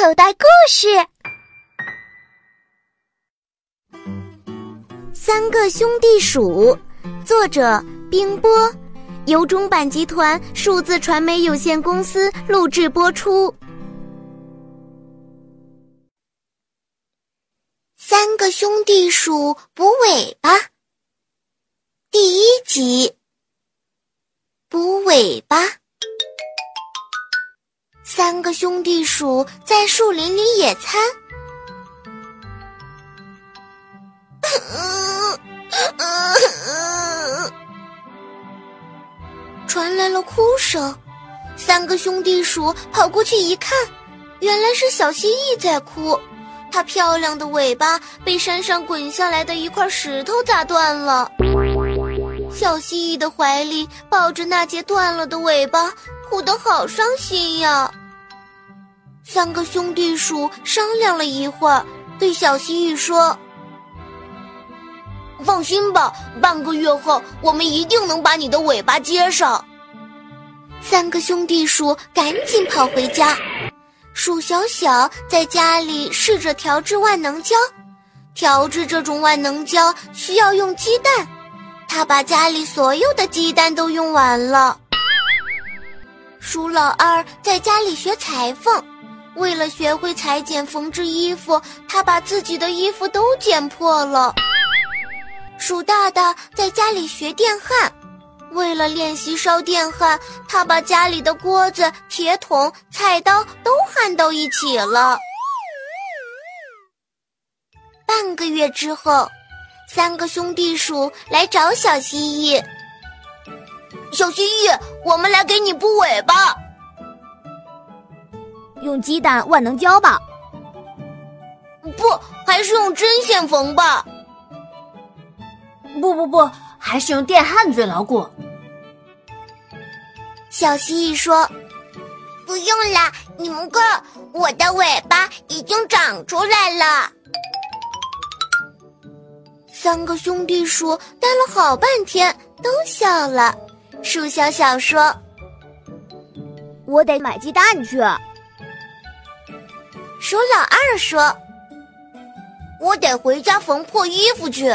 口袋故事：三个兄弟鼠，作者冰波，由中版集团数字传媒有限公司录制播出。三个兄弟鼠补尾巴，第一集。补尾巴。三个兄弟鼠在树林里野餐，传来了哭声。三个兄弟鼠跑过去一看，原来是小蜥蜴在哭。它漂亮的尾巴被山上滚下来的一块石头砸断了。小蜥蜴的怀里抱着那截断了的尾巴，哭得好伤心呀。三个兄弟鼠商量了一会儿，对小蜥蜴说：“放心吧，半个月后我们一定能把你的尾巴接上。”三个兄弟鼠赶紧跑回家。鼠小小在家里试着调制万能胶，调制这种万能胶需要用鸡蛋，他把家里所有的鸡蛋都用完了。鼠老二在家里学裁缝。为了学会裁剪缝制衣服，他把自己的衣服都剪破了。鼠大大在家里学电焊，为了练习烧电焊，他把家里的锅子、铁桶、菜刀都焊到一起了。半个月之后，三个兄弟鼠来找小蜥蜴。小蜥蜴，我们来给你补尾巴。用鸡蛋万能胶吧，不，还是用针线缝吧。不不不，还是用电焊最牢固。小蜥蜴说：“不用啦，你们看，我的尾巴已经长出来了。”三个兄弟鼠待了好半天，都笑了。鼠小小说：“我得买鸡蛋去。”鼠老二说：“我得回家缝破衣服去。”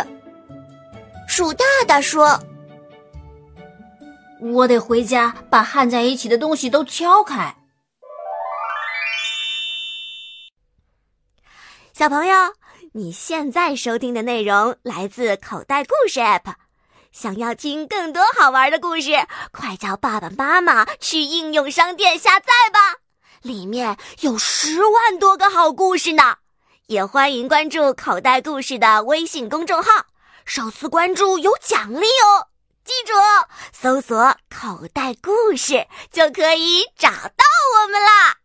鼠大大说：“我得回家把焊在一起的东西都敲开。”小朋友，你现在收听的内容来自口袋故事 App。想要听更多好玩的故事，快叫爸爸妈妈去应用商店下载吧。里面有十万多个好故事呢，也欢迎关注口袋故事的微信公众号，首次关注有奖励哦！记住，搜索“口袋故事”就可以找到我们啦。